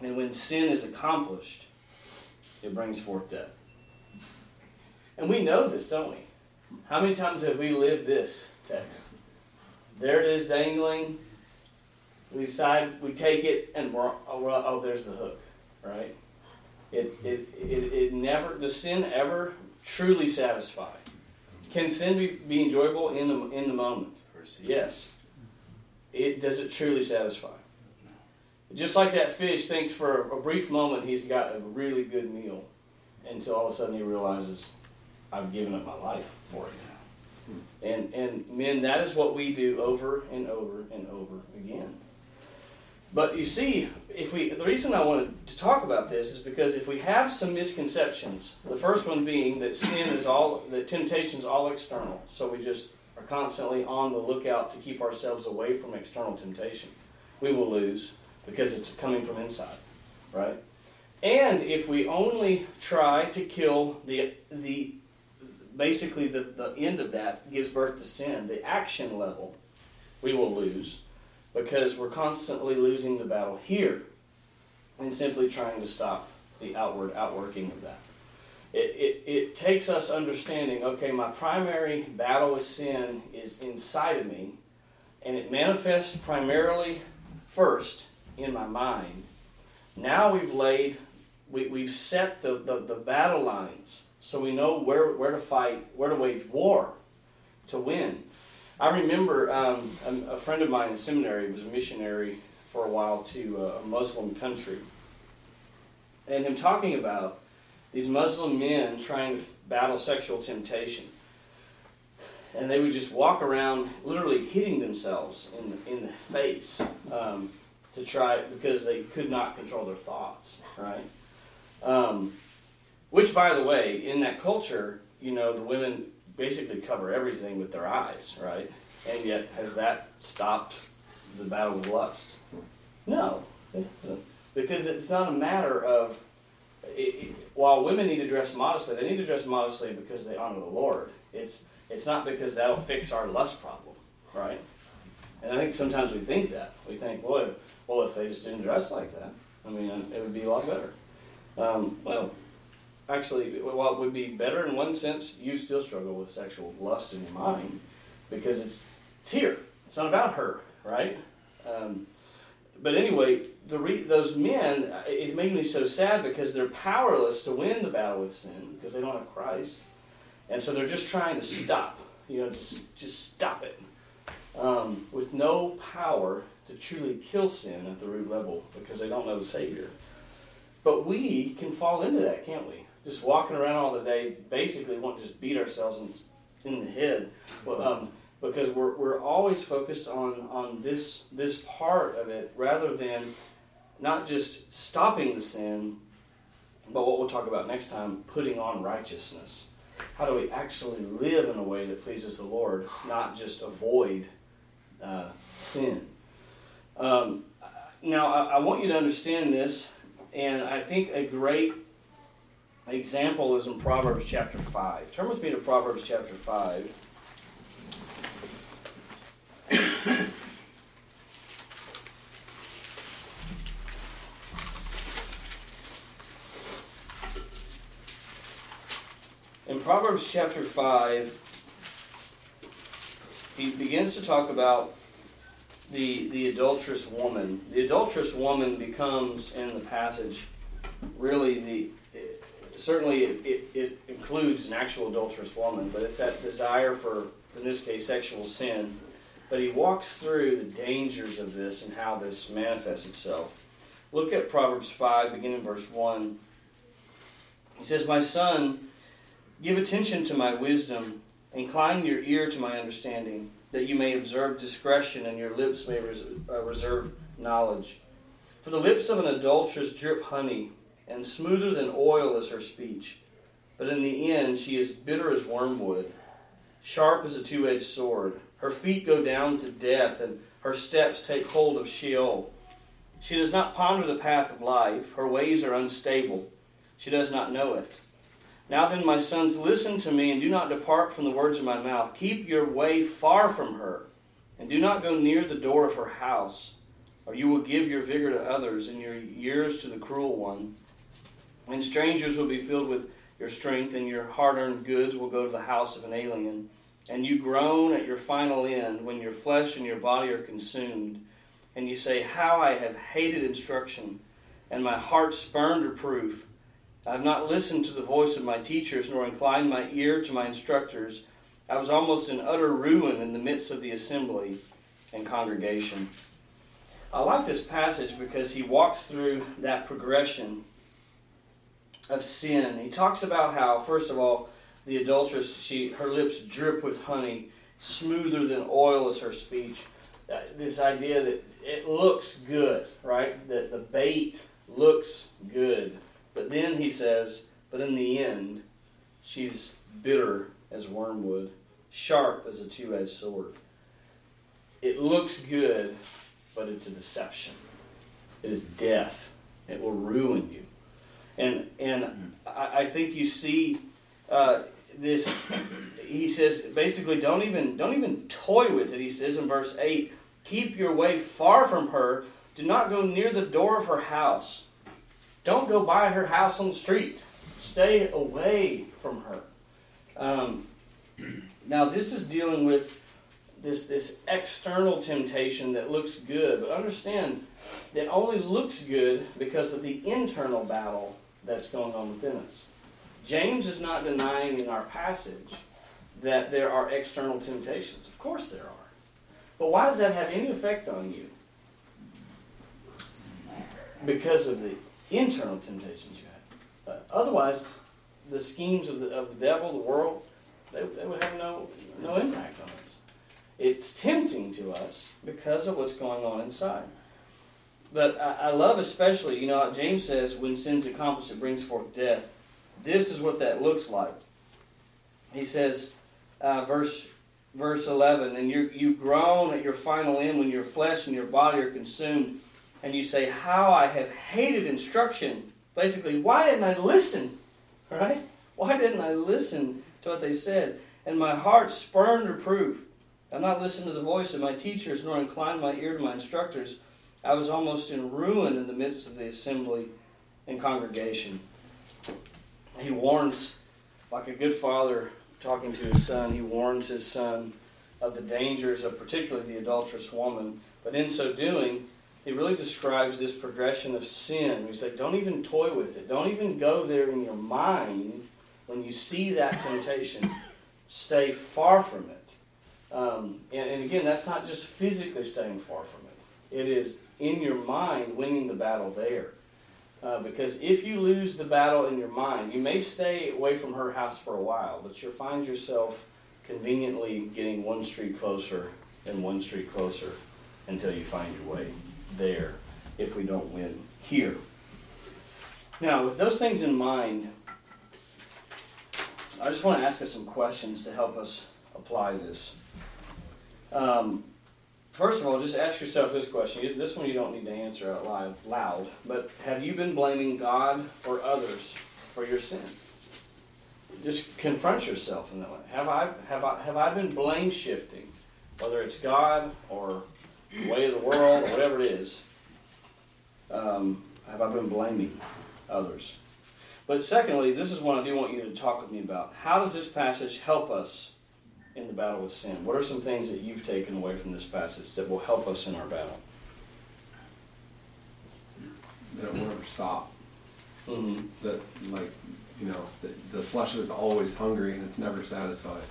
And when sin is accomplished, it brings forth death. And we know this, don't we? How many times have we lived this text? There it is dangling. We decide, we take it, and we're, oh, well, oh there's the hook, right? It, it, it, it never, does sin ever truly satisfy? Can sin be, be enjoyable in the, in the moment? Yes. It, does it truly satisfy? Just like that fish thinks for a brief moment he's got a really good meal until all of a sudden he realizes, I've given up my life for it. Hmm. And and men, that is what we do over and over and over again. But you see, if we, the reason I wanted to talk about this is because if we have some misconceptions, the first one being that sin is all, that temptation is all external, so we just are constantly on the lookout to keep ourselves away from external temptation, we will lose because it's coming from inside, right? And if we only try to kill the the basically the, the end of that gives birth to sin, the action level, we will lose because we're constantly losing the battle here and simply trying to stop the outward outworking of that. It, it, it takes us understanding okay, my primary battle with sin is inside of me, and it manifests primarily first in my mind. Now we've laid, we, we've set the, the, the battle lines so we know where, where to fight, where to wage war to win. I remember um, a, a, friend of mine in seminary was a missionary for a while to a Muslim country, and him talking about these Muslim men trying to battle sexual temptation. And they would just walk around, literally hitting themselves in the, in the face um, to try because they could not control their thoughts, right? Um, which, by the way, in that culture, you know, the women basically cover everything with their eyes, right? And yet, has that stopped the battle with lust? No, it doesn't. Because it's not a matter of, it, it, while women need to dress modestly, they need to dress modestly because they honor the Lord. It's, it's not because that'll fix our lust problem, right? And I think sometimes we think that. We think, boy, well, if they just didn't dress like that, I mean, it would be a lot better. Um, well, actually, while it would be better in one sense, you still struggle with sexual lust in your mind because it's, it's here. It's not about her, right? Um, but anyway, the re- those men, it's making me so sad because they're powerless to win the battle with sin because they don't have Christ. And so they're just trying to stop, you know, just, just stop it um, with no power to truly kill sin at the root level because they don't know the Savior. But we can fall into that, can't we? Just walking around all the day, basically want to just beat ourselves in, in the head, um, because we're, we're always focused on, on this this part of it rather than not just stopping the sin, but what we'll talk about next time, putting on righteousness. How do we actually live in a way that pleases the Lord, not just avoid uh, sin? Um, now, I, I want you to understand this, and I think a great example is in Proverbs chapter 5. Turn with me to Proverbs chapter 5. In Proverbs chapter 5, he begins to talk about the, the adulterous woman. The adulterous woman becomes, in the passage, really the certainly it, it, it, includes an actual adulterous woman, but it's that desire for, in this case, sexual sin. But he walks through the dangers of this and how this manifests itself. Look at Proverbs 5, beginning verse 1. He says, My son, give attention to my wisdom, incline your ear to my understanding, that you may observe discretion and your lips may res- uh, reserve knowledge. For the lips of an adulteress drip honey and smoother than oil is her speech. But in the end, she is bitter as wormwood, sharp as a two edged sword. Her feet go down to death, and her steps take hold of Sheol. She does not ponder the path of life, her ways are unstable. She does not know it. Now then, my sons, listen to me and do not depart from the words of my mouth. Keep your way far from her, and do not go near the door of her house, or you will give your vigor to others and your years to the cruel one. And strangers will be filled with your strength, and your hard earned goods will go to the house of an alien. And you groan at your final end when your flesh and your body are consumed. And you say, How I have hated instruction, and my heart spurned reproof. I have not listened to the voice of my teachers, nor inclined my ear to my instructors. I was almost in utter ruin in the midst of the assembly and congregation. I like this passage because he walks through that progression of sin. He talks about how, first of all, the adulteress, she, her lips drip with honey, smoother than oil is her speech. Uh, this idea that it looks good, right? That the bait looks good. But then he says, but in the end, she's bitter as wormwood, sharp as a two edged sword. It looks good, but it's a deception. It is death. It will ruin you. And and I, I think you see uh, this. He says basically, don't even don't even toy with it. He says in verse eight, keep your way far from her. Do not go near the door of her house. Don't go by her house on the street. Stay away from her. Um, now, this is dealing with this this external temptation that looks good, but understand that only looks good because of the internal battle that's going on within us. James is not denying in our passage that there are external temptations. Of course there are. But why does that have any effect on you? Because of the internal temptations you have. Uh, otherwise, the schemes of the, of the devil, the world, they, they would have no, no impact on us. It's tempting to us because of what's going on inside. But I, love especially, you know, James says, when sin's accomplished, it brings forth death. This is what that looks like. He says, uh, verse verse 11, and you you groan at your final end when your flesh and your body are consumed, and you say, How I have hated instruction. Basically, why didn't I listen? Right? Why didn't I listen to what they said? And my heart spurned reproof. I've not listened to the voice of my teachers, nor inclined my ear to my instructors. I was almost in ruin in the midst of the assembly and congregation. He warns, like a good father talking to his son, he warns his son of the dangers of particularly the adulterous woman. But in so doing, he really describes this progression of sin. He said, don't even toy with it. Don't even go there in your mind when you see that temptation. Stay far from it. Um, and, and again, that's not just physically staying far from it. It is in your mind winning the battle there. Uh, because if you lose the battle in your mind, you may stay away from her house for a while, but you'll find yourself conveniently getting one street closer and one street closer until you find your way there if we don't win here. Now, with those things in mind, I just want to ask us some questions to help us apply this. Um, first of all, just ask yourself this question. This one you don't need to answer out loud, but have you been blaming God or others for your sin? Just confront yourself in that way. Have I have I have I been blame shifting, whether it's God or the way of the world or whatever it is? Um, have I been blaming others? But secondly, this is one I do want you to talk with me about. How does this passage help us in the battle with sin? What are some things that you've taken away from this passage that will help us in our battle? That it will never stop. Mm-hmm. That, like, you know, the, the flesh is always hungry and it's never satisfied.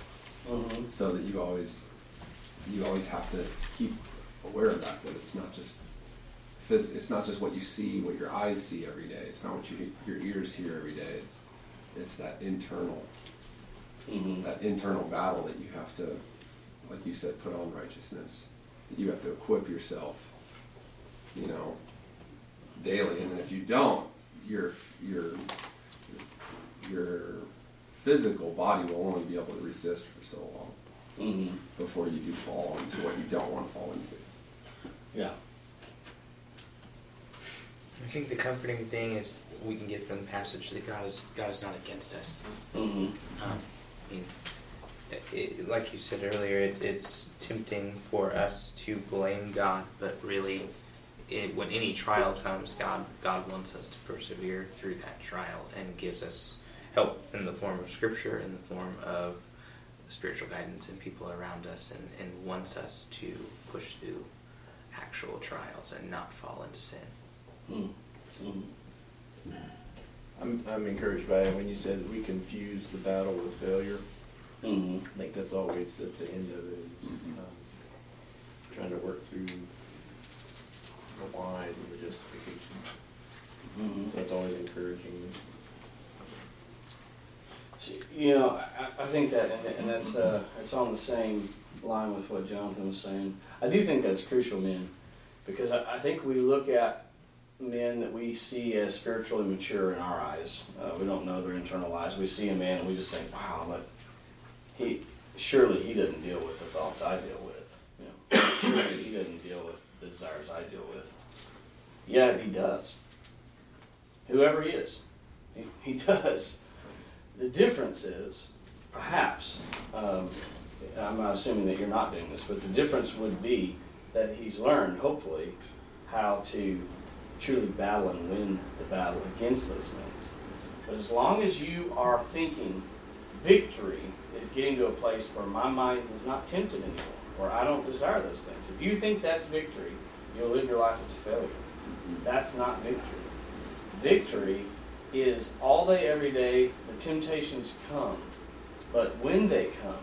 Mm-hmm. So that you always, you always have to keep aware of that. That it's not just, phys- it's not just what you see, what your eyes see every day. It's not what you, your ears hear every day. It's, it's that internal Mm-hmm. that internal battle that you have to, like you said, put on righteousness. That you have to equip yourself, you know, daily. And then if you don't, your your your physical body will only be able to resist for so long Mm-hmm. before you do fall into what you don't want to fall into. Yeah. I think the comforting thing is we can get from the passage that God is God is not against us. Mm-hmm. Um, I mean, it, like you said earlier, it, it's tempting for us to blame God, but really, it, when any trial comes, God God wants us to persevere through that trial and gives us help in the form of Scripture, in the form of spiritual guidance and people around us, and, and wants us to push through actual trials and not fall into sin. Mm-hmm. I'm, I'm encouraged by it when you said we confuse the battle with failure. Mm-hmm. I think that's always at the end of it, is, um, trying to work through the whys and the justification. Mm-hmm. So that's always encouraging. See, You know, I, I think that, and, and that's uh, it's on the same line with what Jonathan was saying. I do think that's crucial, men, because I, I think we look at men that we see as spiritually mature in our eyes. Uh, we don't know their internal lives. We see a man and we just think, wow, but he surely he doesn't deal with the thoughts I deal with. You know, surely he doesn't deal with the desires I deal with. Yeah, he does. Whoever he is, he, he <laughs> does. The difference is, perhaps, um, I'm not assuming that you're not doing this, but the difference would be that he's learned, hopefully, how to truly battle and win the battle against those things. But as long as you are thinking victory is getting to a place where my mind is not tempted anymore, where I don't desire those things. If you think that's victory, you'll live your life as a failure. That's not victory. Victory is all day, every day, the temptations come. But when they come,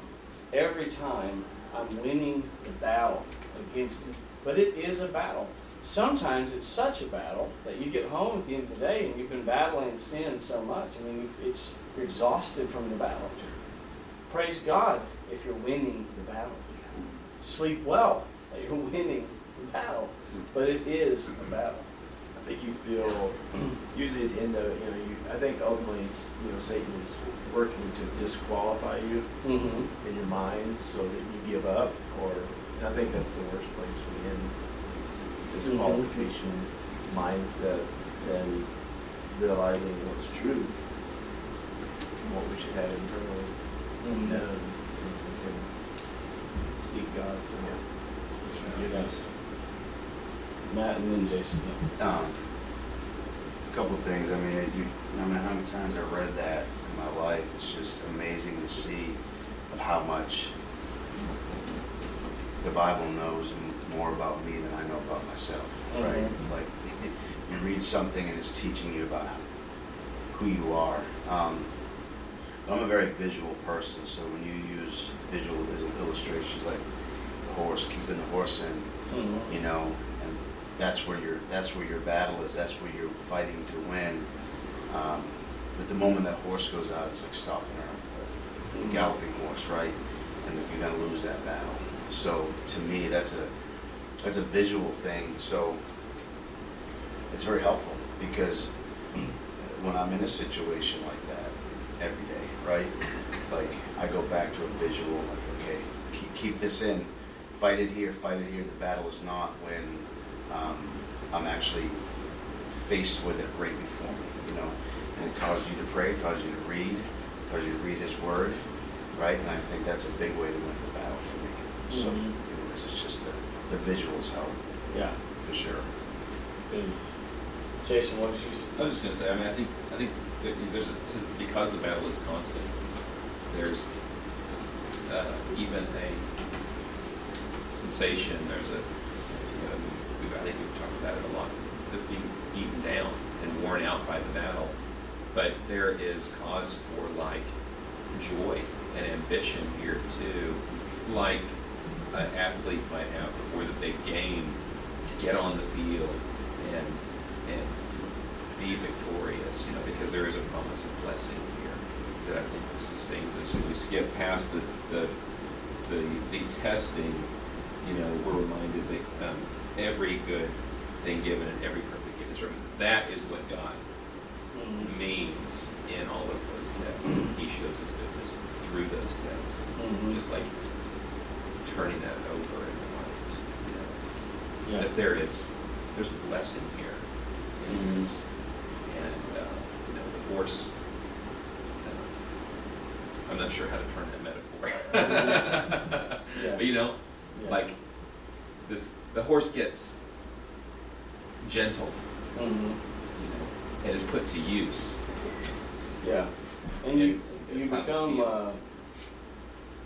every time I'm winning the battle against it. But it is a battle. Sometimes it's such a battle that you get home at the end of the day and you've been battling sin so much. I mean, it's, you're exhausted from the battle. Praise God if you're winning the battle. Sleep well that you're winning the battle. But it is a battle. I think you feel, <clears throat> usually at the end of it, you know, you, I think ultimately, it's, you know, Satan is working to disqualify you Mm-hmm. in your mind so that you give up, or, I think that's the worst place to be in, disqualification mindset, and realizing what's true, and what we should have internally Mm-hmm. done, and we can seek God for His forgiveness. Matt and then Jason. Um, a couple of things. I mean, you, no matter how many times I read that in my life, it's just amazing to see of how much the Bible knows m- more about me than I know about myself. Right? Mhm. Like <laughs> you read something and it's teaching you about who you are. Um, I'm a very visual person, so when you use visual illustrations, like the horse, keeping the horse in, Mm-hmm. you know, and that's where your that's where your battle is. That's where you're fighting to win. Um, but the moment that horse goes out, it's like stopping her, a galloping horse, right? And you're gonna lose that battle. So to me, that's a that's a visual thing. So it's very helpful because when I'm in a situation like that every day, right? Like I go back to a visual, like okay, keep, keep this in, fight it here, fight it here. The battle is not when um, I'm actually faced with it right before me, you know. And it causes you to pray, causes you to read, causes you to read His Word, right? And I think that's a big way to win the battle for me. So, Mhm. anyways, it's just the, the visuals help Yeah. for sure. Good. Jason, what did you say? I was just gonna say, I mean, I think, I think there's, a- because the battle is constant, there's uh, even a sensation, there's a, you know, we've, I think we've talked about it a lot, of being beaten down and worn out by the battle. But there is cause for like joy and ambition here too, like an athlete might have before the big game to get on the field and and be victorious, you know, because there is a promise of blessing here that I think sustains us. When we skip past the the the, the testing, you know, we're reminded that um, every good thing given and every perfect gift is from that is what God Mm-hmm. means in all of those tests. He shows his goodness through those tests. Mhm. Just like turning that over in our minds. You know, Yeah. That there is there's blessing here in Mhm. this. And uh, you know, the horse uh, I'm not sure how to turn that metaphor. Yeah. <laughs> But you know, Yeah. like this the horse gets gentle, Mhm. you know, and is put to use. Yeah. And you, And- you become, uh,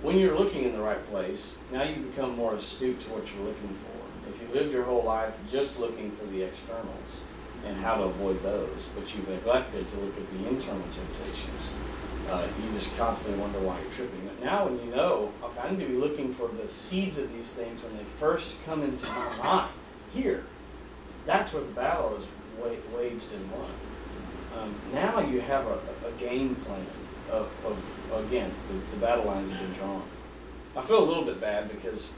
when you're looking in the right place, now you become more astute to what you're looking for. If you've lived your whole life just looking for the externals and how to avoid those, but you've neglected to look at the internal temptations, uh, you just constantly wonder why you're tripping. But now when you know, okay, I need to be looking for the seeds of these things when they first come into my mind, here, that's where the battle is wa- waged and won. Um, now you have a, a game plan of, of again, the, the battle lines have been drawn. I feel a little bit bad because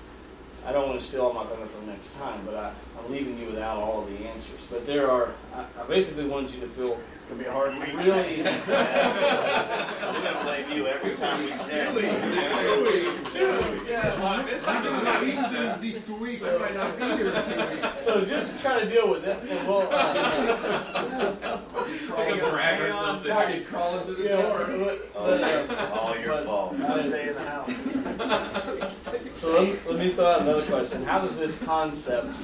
I don't want to steal all my thunder for the next time, but I, I'm leaving you without all of the answers answers, but there are. I, I basically want you to feel It's gonna be a hard week. really. <laughs> I'm gonna blame you every time we say it. These two weeks. So just try to deal with it. And we'll, uh, <laughs> Like a brag or something. Tommy crawling through you the know, door. but- Oh, but, uh, yeah. All your but- fault. I'll stay in the house. <laughs> So let, let me throw out another question. How does this concept,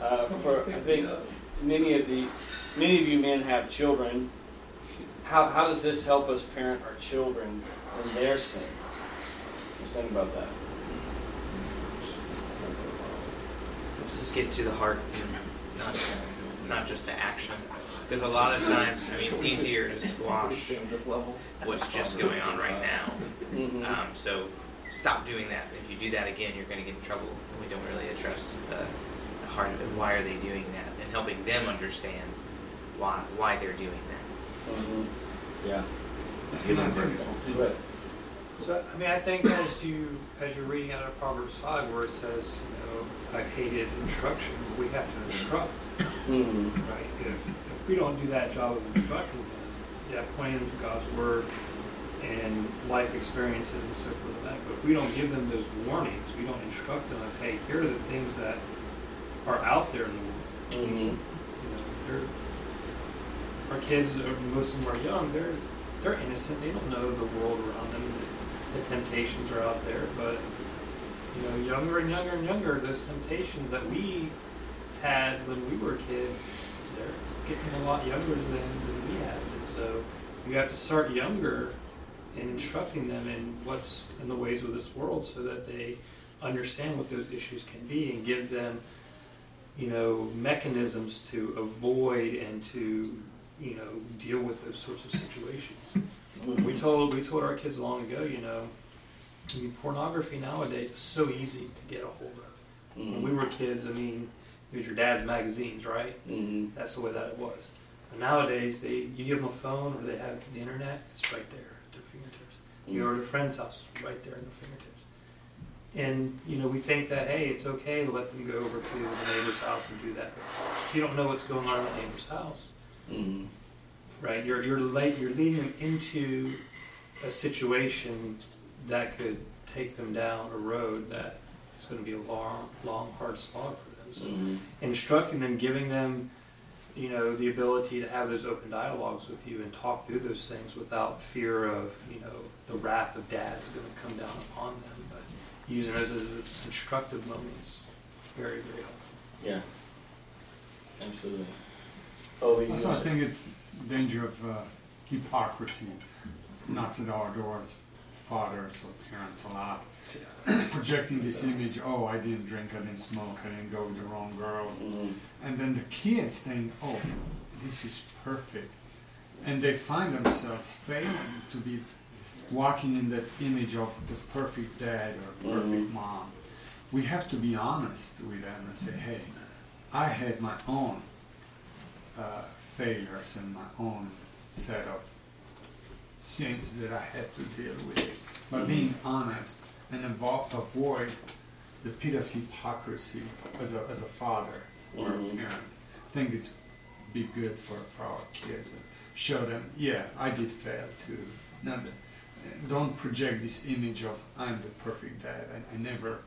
uh, for I think many of the many of you men have children. How, how does this help us parent our children in their sin? Let's think about that. Let's just get to the heart, not, not just the action. Because a lot of times, I mean, it's easier to squash what's just going on right now. Mm-hmm. Um, so stop doing that. If you do that again, you're going to get in trouble. And we don't really address the, the heart of it. Why are they doing that? And helping them understand why why they're doing that. hmm Yeah. And I So I mean, I think as you as you're reading out of Proverbs five, where it says, you know, I've hated instruction, we have to instruct, mhm. right? If, if we don't do that job of instructing them, yeah, pointing them to God's word and life experiences and so forth, like that. But if we don't give them those warnings, we don't instruct them of, hey, here are the things that are out there in the world. Mhm. You know, our kids, most of them are young. They're they're innocent. They don't know the world around them. The, the temptations are out there, but you know, younger and younger and younger, those temptations that we had when we were kids, they're getting a lot younger than, than we had. And so you have to start younger in instructing them in what's in the ways of this world, so that they understand what those issues can be and give them you know, mechanisms to avoid and to, you know, deal with those sorts of situations. We told we told our kids long ago, you know, I mean, pornography nowadays is so easy to get a hold of. When we were kids, I mean, it was your dad's magazines, right? Mhm. That's the way that it was. But nowadays, they you give them a phone or they have the internet, it's right there at their fingertips. You go to a friend's house, right there in the fingertips. And you know, we think that hey, it's okay to let them go over to the neighbor's house and do that. But you don't know what's going on in the neighbor's house, Mhm. right? You're you're late, you're leading them into a situation that could take them down a road that is going to be a long, long, hard slog for them. So Mhm. instructing them, giving them, you know, the ability to have those open dialogues with you and talk through those things without fear of, you know, the wrath of dad is going to come down upon them. But using it as instructive is very, very helpful. Yeah. Absolutely. Oh, you Also, I think it's danger of uh, hypocrisy knocks at our doors, fathers or parents a lot. Projecting this image, oh, I didn't drink, I didn't smoke, I didn't go with the wrong girls. Mhm. And then the kids think, oh, this is perfect. And they find themselves failing to be walking in that image of the perfect dad or perfect Mhm. mom. We have to be honest with them and say, hey, I had my own uh, failures and my own set of sins that I had to deal with. But being honest and avo- avoid the pit of hypocrisy as a, as a father or Mhm. a parent, I think it's be good for, for our kids and show them, yeah, I did fail too. Not, don't project this image of I'm the perfect dad. I, I never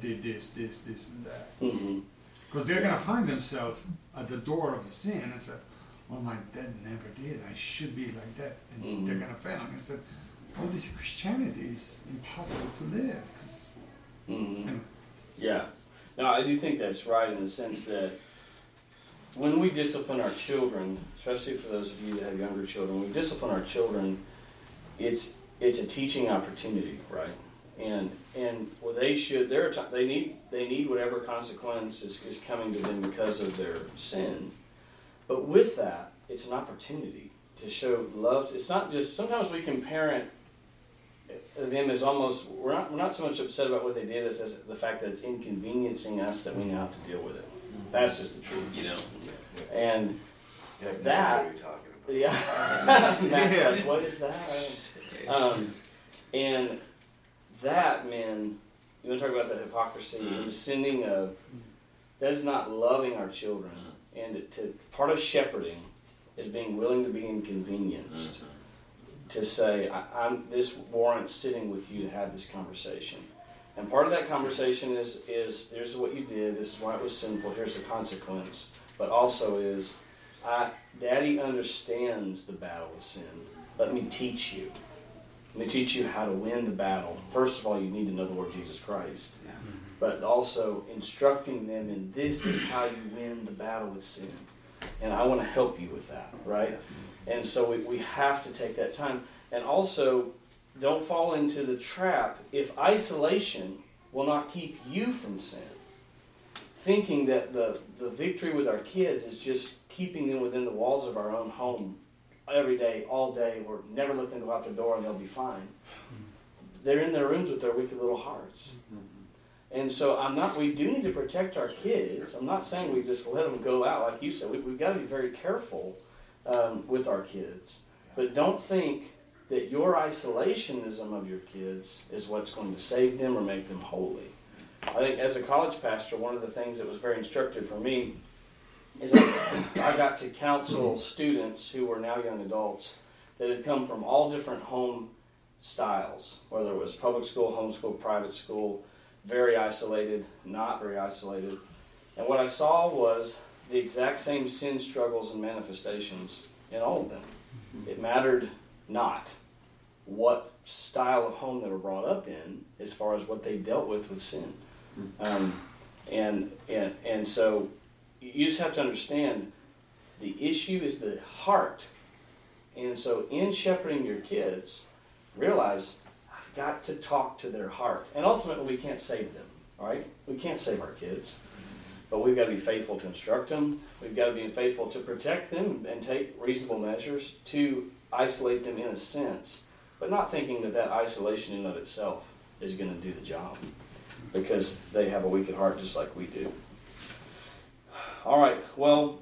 did this, this, this, and that. Because they're going to find themselves at the door of the sin and say, well, my dad never did. I should be like that. And Mhm. they're going to fail. And I said, well, this Christianity is impossible to live. Mhm. you know, Yeah. No, I do think that's right in the sense that when we discipline our children, especially for those of you that have younger children, we discipline our children, it's it's a teaching opportunity, right? And and well, they should there are ti they need they need whatever consequence is, is coming to them because of their sin. But with that, it's an opportunity to show love. It's not just sometimes we can parent them as almost we're not we're not so much upset about what they did as, as the fact that it's inconveniencing us that we now have to deal with it. Mm-hmm. That's just the truth. You know, And You have no That- what you're talking about. yeah, <laughs> Matt's like, what is that? <laughs> Um, and that man, you want to talk about that hypocrisy and the mm. sending of that is not loving our children mm. And to part of shepherding is being willing to be inconvenienced mm-hmm. to say, I, I'm this warrants sitting with you to have this conversation. And part of that conversation is is here's what you did, this is why it was sinful, here's the consequence. But also is I daddy understands the battle with sin. Let me teach you. Let me teach you how to win the battle. First of all, you need to know the Lord Jesus Christ. Mm-hmm. But also instructing them in this is how you win the battle with sin. And I want to help you with that, right? Mm-hmm. And so we, we have to take that time. And also, don't fall into the trap if isolation will not keep you from sin. Thinking that the, the victory with our kids is just keeping them within the walls of our own home every day, all day. We're never let them go out the door and they'll be fine. They're in their rooms with their wicked little hearts. And so I'm not. We do need to protect our kids. I'm not saying we just let them go out, like you said. We, we've got to be very careful um, with our kids. But don't think that your isolationism of your kids is what's going to save them or make them holy. I think as a college pastor, one of the things that was very instructive for me is that I got to counsel students who were now young adults that had come from all different home styles, whether it was public school, homeschool, private school, very isolated, not very isolated. And what I saw was the exact same sin struggles and manifestations in all of them. It mattered not what style of home they were brought up in as far as what they dealt with with sin. Um, and, and, and so you just have to understand the issue is the heart. And so in shepherding your kids, realize I've got to talk to their heart. And ultimately, we can't save them, all right? We can't save our kids. But we've got to be faithful to instruct them. We've got to be faithful to protect them and take reasonable measures to isolate them in a sense, but not thinking that that isolation in of itself is going to do the job because they have a wicked heart just like we do. All right, well,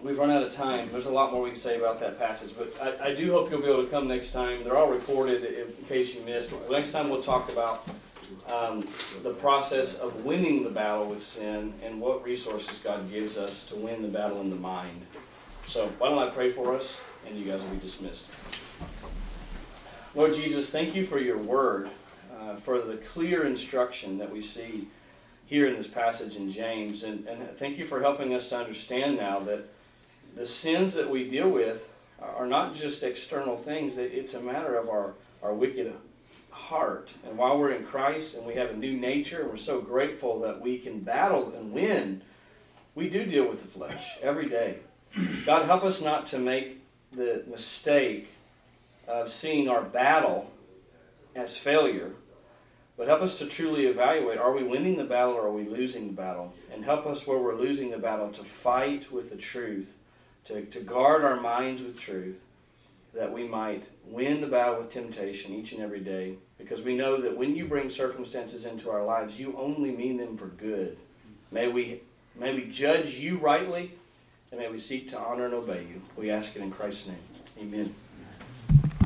we've run out of time. There's a lot more we can say about that passage, but I, I do hope you'll be able to come next time. They're all recorded in case you missed. Next time we'll talk about um, the process of winning the battle with sin and what resources God gives us to win the battle in the mind. So, why don't I pray for us and you guys will be dismissed. Lord Jesus, thank you for your word, uh, for the clear instruction that we see here in this passage in James. And, and thank you for helping us to understand now that the sins that we deal with are not just external things, it's a matter of our, our wicked heart. And while we're in Christ and we have a new nature, and we're so grateful that we can battle and win, we do deal with the flesh every day. God, help us not to make the mistake of seeing our battle as failure, but help us to truly evaluate are we winning the battle or are we losing the battle? And help us where we're losing the battle to fight with the truth, to, to guard our minds with truth, that we might win the battle with temptation each and every day. Because we know that when you bring circumstances into our lives, you only mean them for good. May we, may we judge you rightly, and may we seek to honor and obey you. We ask it in Christ's name. Amen.